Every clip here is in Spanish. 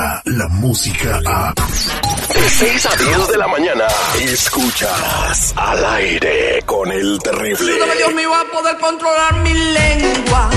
llega la música a... De 6 a 10 de la mañana, escuchas al aire con el terrible. Ayúdame Dios mío a poder controlar mi lengua.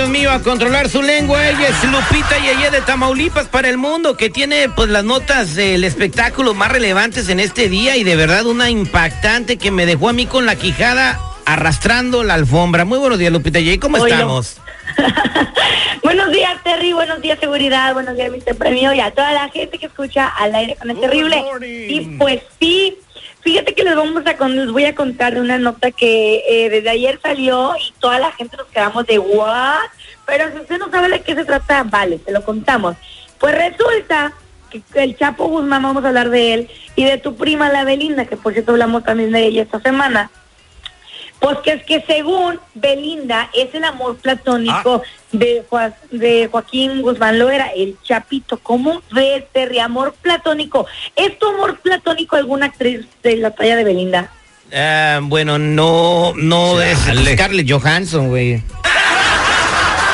Dios mío, a controlar su lengua. Ella es Lupita Yeye de Tamaulipas para el mundo, que tiene pues las notas del espectáculo más relevantes en este día y de verdad una impactante que me dejó a mí con la quijada arrastrando la alfombra. Muy buenos días, Lupita Yeye, ¿cómo Oilo. estamos? buenos días, Terry. Buenos días, seguridad. Buenos días, Mr. Premio. Y a toda la gente que escucha al aire con el terrible. Y pues sí, fíjate que les vamos a les voy a contar de una nota que eh, desde ayer salió y toda la gente nos quedamos de what. Pero si usted no sabe de qué se trata, vale, te lo contamos. Pues resulta que el Chapo Guzmán, vamos a hablar de él, y de tu prima la Belinda, que por cierto hablamos también de ella esta semana. Pues que es que según Belinda es el amor platónico de, Joa- de Joaquín Guzmán Loera, el Chapito. ¿Cómo ves, Terry? Amor platónico. ¿Es tu amor platónico alguna actriz de la talla de Belinda? Ah, bueno, no, no es Scarlett Johansson, güey.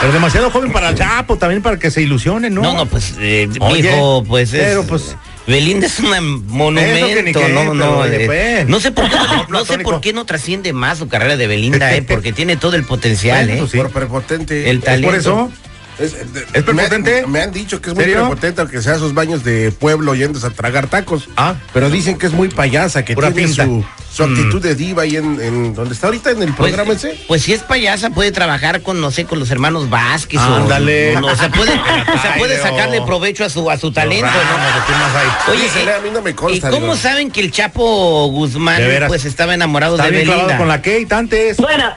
Pero demasiado joven para el Chapo, también para que se ilusione, ¿no? No, no, pues, eh, Oye, mijo, pues es. pero, pues- Belinda es un que monumento, no, no, pero, oye, eh, pues. no sé por qué, no, sé por qué no trasciende más su carrera de Belinda, eh, porque tiene todo el potencial, Bueno, eh. pues sí. Por prepotente. El ¿Es talento. por eso? Es, ¿Es prepotente? Me, me han dicho que es muy ¿Serio? prepotente aunque sea sus baños de pueblo yéndose a tragar tacos. Ah. Pero dicen que es muy payasa, que Pura tiene pinta. su, su actitud de diva ahí en, en donde está ahorita en el Pues, programa ese. pues si es payasa puede trabajar con no sé con los hermanos Vázquez Ándale. o, no, o sea puede o sea, puede Ay, sacarle no. provecho a su a su talento ¿no? ¿qué más hay? Oye, Dísele, eh, a mí no me consta, ¿y cómo digo. saben que el Chapo Guzmán pues estaba enamorado Está de bien Belinda? con la Kate antes. Bueno,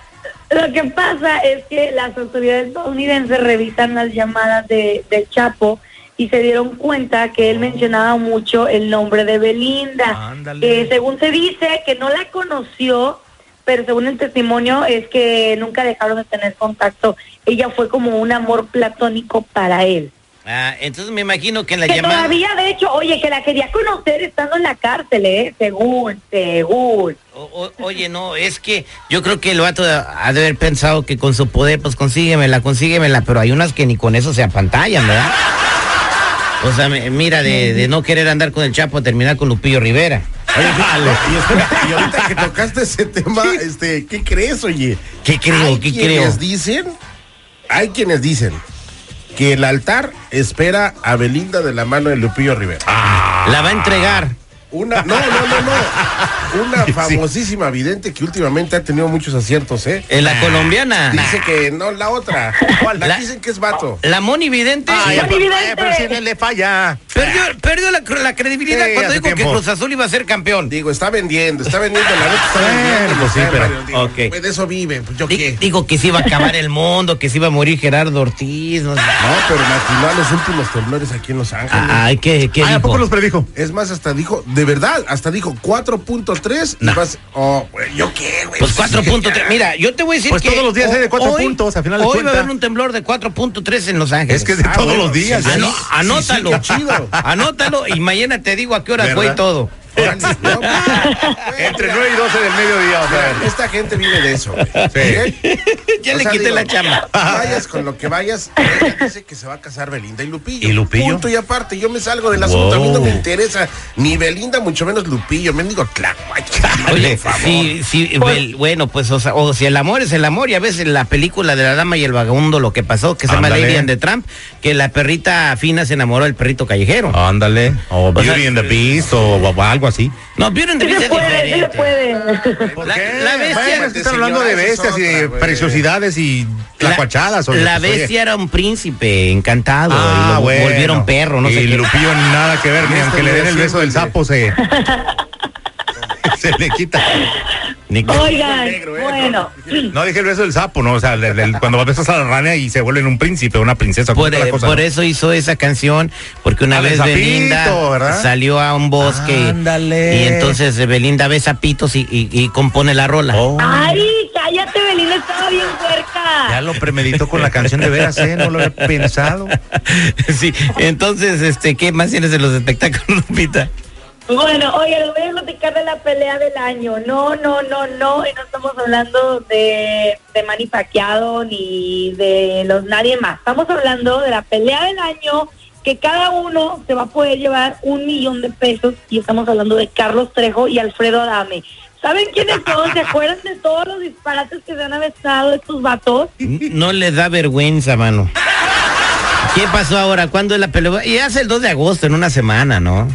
lo que pasa es que las autoridades estadounidenses revisan las llamadas de, del Chapo y se dieron cuenta que él mencionaba mucho el nombre de Belinda. Ándale. Eh, según se dice que no la conoció, pero según el testimonio es que nunca dejaron de tener contacto. Ella fue como un amor platónico para él. Ah, entonces me imagino que en la Que llamada todavía, de hecho, oye, que la quería conocer estando en la cárcel, ¿eh? Según, según. O- o- oye, no, es que yo creo que el vato ha de haber pensado que con su poder, pues consíguemela, consíguemela, pero hay unas que ni con eso se apantallan, ¿verdad? O sea, me- mira, de, de no querer andar con el Chapo a terminar con Lupillo Rivera. Oye, y, espera, y ahorita que tocaste ese tema, este, ¿qué crees, oye? ¿Qué creo? ¿Qué quienes creo? dicen, hay quienes dicen que el altar espera a Belinda de la mano de Lupillo Rivera. La va a entregar. Una, no, no, no, no. Una famosísima vidente que últimamente ha tenido muchos aciertos, ¿eh? En la colombiana. Dice que no, la otra. La, La- dicen que es vato. La Moni Vidente. Ay, Moni pero, Vidente. eh, pero si le, le falla. Perdió, perdió la, la credibilidad Sí, cuando dijo que. Cruz Azul iba a ser campeón. Digo, está vendiendo, está vendiendo, la neta está vendiendo. pues sí, pero- Mario, digo, ok. pues de eso vive, pues yo Di- qué. Dijo que se iba a acabar el mundo, que se iba a morir Gerardo Ortiz. No sé. No, pero maquinó a los últimos temblores aquí en Los Ángeles. Ay, ¿qué, qué Ay, ¿A poco los predijo? Es más, hasta dijo, de verdad, hasta dijo 4.3 y No. vas, oh, güey, ¿yo qué, güey? Pues Sí, 4.3. ya. Mira, yo te voy a decir Pues que. todos los días hay de cuatro hoy- puntos, a final de Hoy va a haber un temblor de 4.3 en Los Ángeles. Es que es de Ah, todos bueno, los días. sí, ¿eh? sí, anótalo. sí, chido. Anótalo y mañana te digo a qué hora fue y todo. Pues, Entre mira, 9 y 12 del mediodía, o sea. Esta gente vive de eso, güey. Ya O le sea, quité digo, la chamba. Vayas con lo que vayas, ella dice que se va a casar Belinda y Lupillo. ¿Y Lupillo? Punto y aparte, yo me salgo del asunto, a mí no Wow. me interesa ni Belinda, mucho menos Lupillo. Me digo, tlacuache, Oye, por favor. sí, sí, Bel- bueno, pues, o, sea, o si el amor es el amor, y a veces la película de la dama y el vagabundo, lo que pasó, que se llama. Lady and the Tramp, que la perrita fina se enamoró del perrito callejero. Ándale. O sea, Beauty and the Beast o, o algo así. No, vieron de Sí se puede, sí se puede. La- la bestia- Bueno, es que están hablando de bestias y de preciosidades y tlacuachadas. oye, la pues, oye. bestia era un príncipe encantado Ah, y lo bueno. volvieron perro, no y sé qué. Lupillo nada que ver, ni Este aunque le den el beso del sapo se... se le quita. Ni- Oigan, negro, ¿eh? bueno. No dije el beso del sapo, ¿no? O sea, el- el- cuando besas a la rana y se vuelven un príncipe, una princesa. Por, eh, cosa, por ¿no? eso hizo esa canción, porque una vez sapito, Belinda ¿verdad? salió a un bosque Ándale. y entonces eh, Belinda ve sapitos y, y- y compone la rola. Oh, Ay, cállate, Belinda estaba bien cerca. ya lo premeditó con la canción de veras, ¿eh? No lo había pensado. sí, entonces, este, ¿qué más tienes en los espectáculos, Lupita? Bueno, oye, les voy a platicar de la pelea del año. No, no, no, no, y no estamos hablando de, de Manny Pacquiao ni de los nadie más. Estamos hablando de la pelea del año que cada uno se va a poder llevar un millón de pesos y estamos hablando de Carlos Trejo y Alfredo Adame. ¿Saben quiénes son? ¿Se acuerdan de todos los disparates que se han avestado estos vatos? No le da vergüenza, mano. ¿Qué pasó ahora? ¿Cuándo es la pelea? Y hace el 2 de agosto, en una semana, ¿no?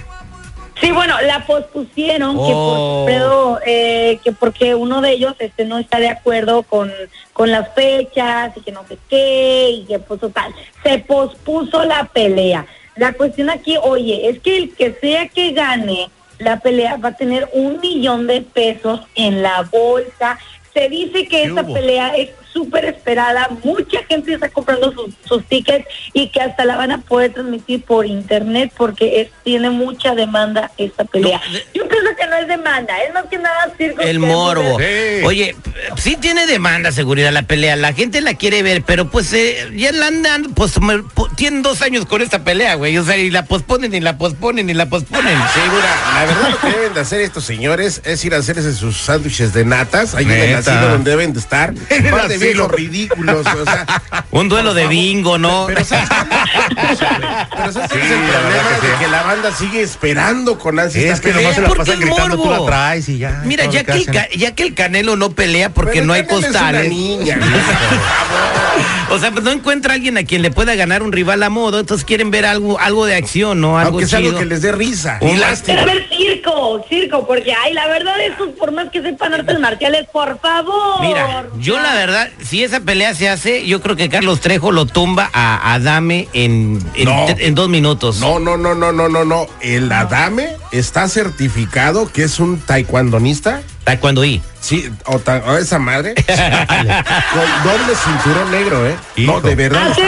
Sí, bueno, la pospusieron que Oh. por eh, que porque uno de ellos este no está de acuerdo con, con las fechas y que no sé qué y que pues total, se pospuso la pelea. La cuestión aquí, oye, es que el que sea que gane la pelea va a tener un millón de pesos en la bolsa. Se dice que esta pelea es súper esperada, mucha gente está comprando sus, sus tickets y que hasta la van a poder transmitir por internet porque es, tiene mucha demanda esta pelea. No, de- Yo pienso que no es demanda, es más que nada circo. El morbo. Sí. Oye, sí tiene demanda seguridad la pelea, la gente la quiere ver, pero pues eh, ya la andan, pues me- po- tienen dos años con esta pelea, güey, o sea, y la posponen, y la posponen, y la posponen. Segura, la verdad lo que deben de hacer estos señores es ir a hacerse sus sándwiches de natas, ahí en donde deben de estar. Asilo. viejos ridículos, o sea. Un duelo de bingo, ¿no? Pero ¿sabes Pero ¿sabes cuál es el Sí, la problema? verdad que de sí. que la banda sigue esperando con ansia Es esta que pelea. nomás se la ¿Por pasan qué gritando, tú la traes y ya. Mira, ya que, el, ya que el Canelo no pelea porque Pero no hay Canelo es una costales. O sea, pues no encuentra a alguien a quien le pueda ganar un rival a modo, entonces quieren ver algo, algo de acción, ¿no? Algo Aunque sea algo chido. que les dé risa. Y lástima. ver, circo, circo, porque ay, la verdad es que por más que sepan artes marciales, por favor. Mira, yo la verdad, si esa pelea se hace, yo creo que Carlos Trejo lo tumba a Adame en, en, No. en dos minutos. No, no, no, no, no, no, no. El Adame está certificado que es un taekwondonista. Taekwondo I. Sí, o, ta- o esa madre. con doble cinturón negro, ¿eh? No, de verdad. Hace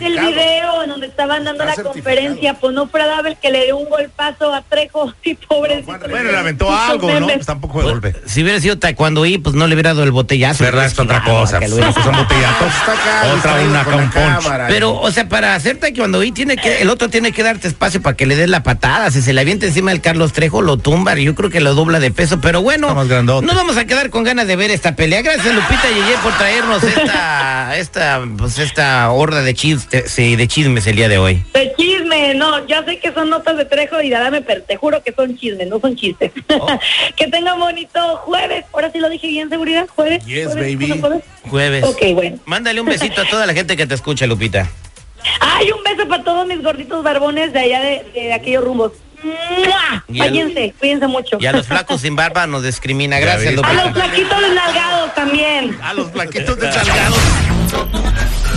el video en donde estaban dando Está la conferencia, pues no fuera Dabel que le dio un golpazo a Trejo y pobrecito. No, Bueno, le aventó algo, ¿no? Pues tampoco de golpe. Si hubiera sido Taekwondo I, pues no le hubiera dado el botellazo. Verdad, es otra cosa. Pues, son botellazos. Otra una con. Pero, o sea, para hacer taekwondo y tiene que, el otro tiene que darte espacio para que le des la patada. Si se le avienta encima el Carlos Trejo, lo tumba y yo creo que lo dobla de peso. Pero bueno, nos vamos a quedar con ganas de ver esta pelea. Gracias, Lupita Yeye, por traernos esta, esta, pues esta horda de chistes, sí, de chismes el día de hoy. De chisme, no, ya sé que son notas de Trejo y de Adame, pero te juro que son chismes, no son chistes. Oh. que tengan bonito jueves, ahora sí lo dije bien, seguridad, jueves. Yes, jueves, baby. jueves. Jueves. Ok, bueno. Mándale un besito a toda la gente que te escucha, Lupita. Ay, un beso para todos mis gorditos barbones de allá de, de aquellos rumbos. Cállense, cuídense mucho. Y a los flacos sin barba nos discrimina. Gracias, ves. A los Lupita. flaquitos desnalgados también. A los plaquetos de salgados.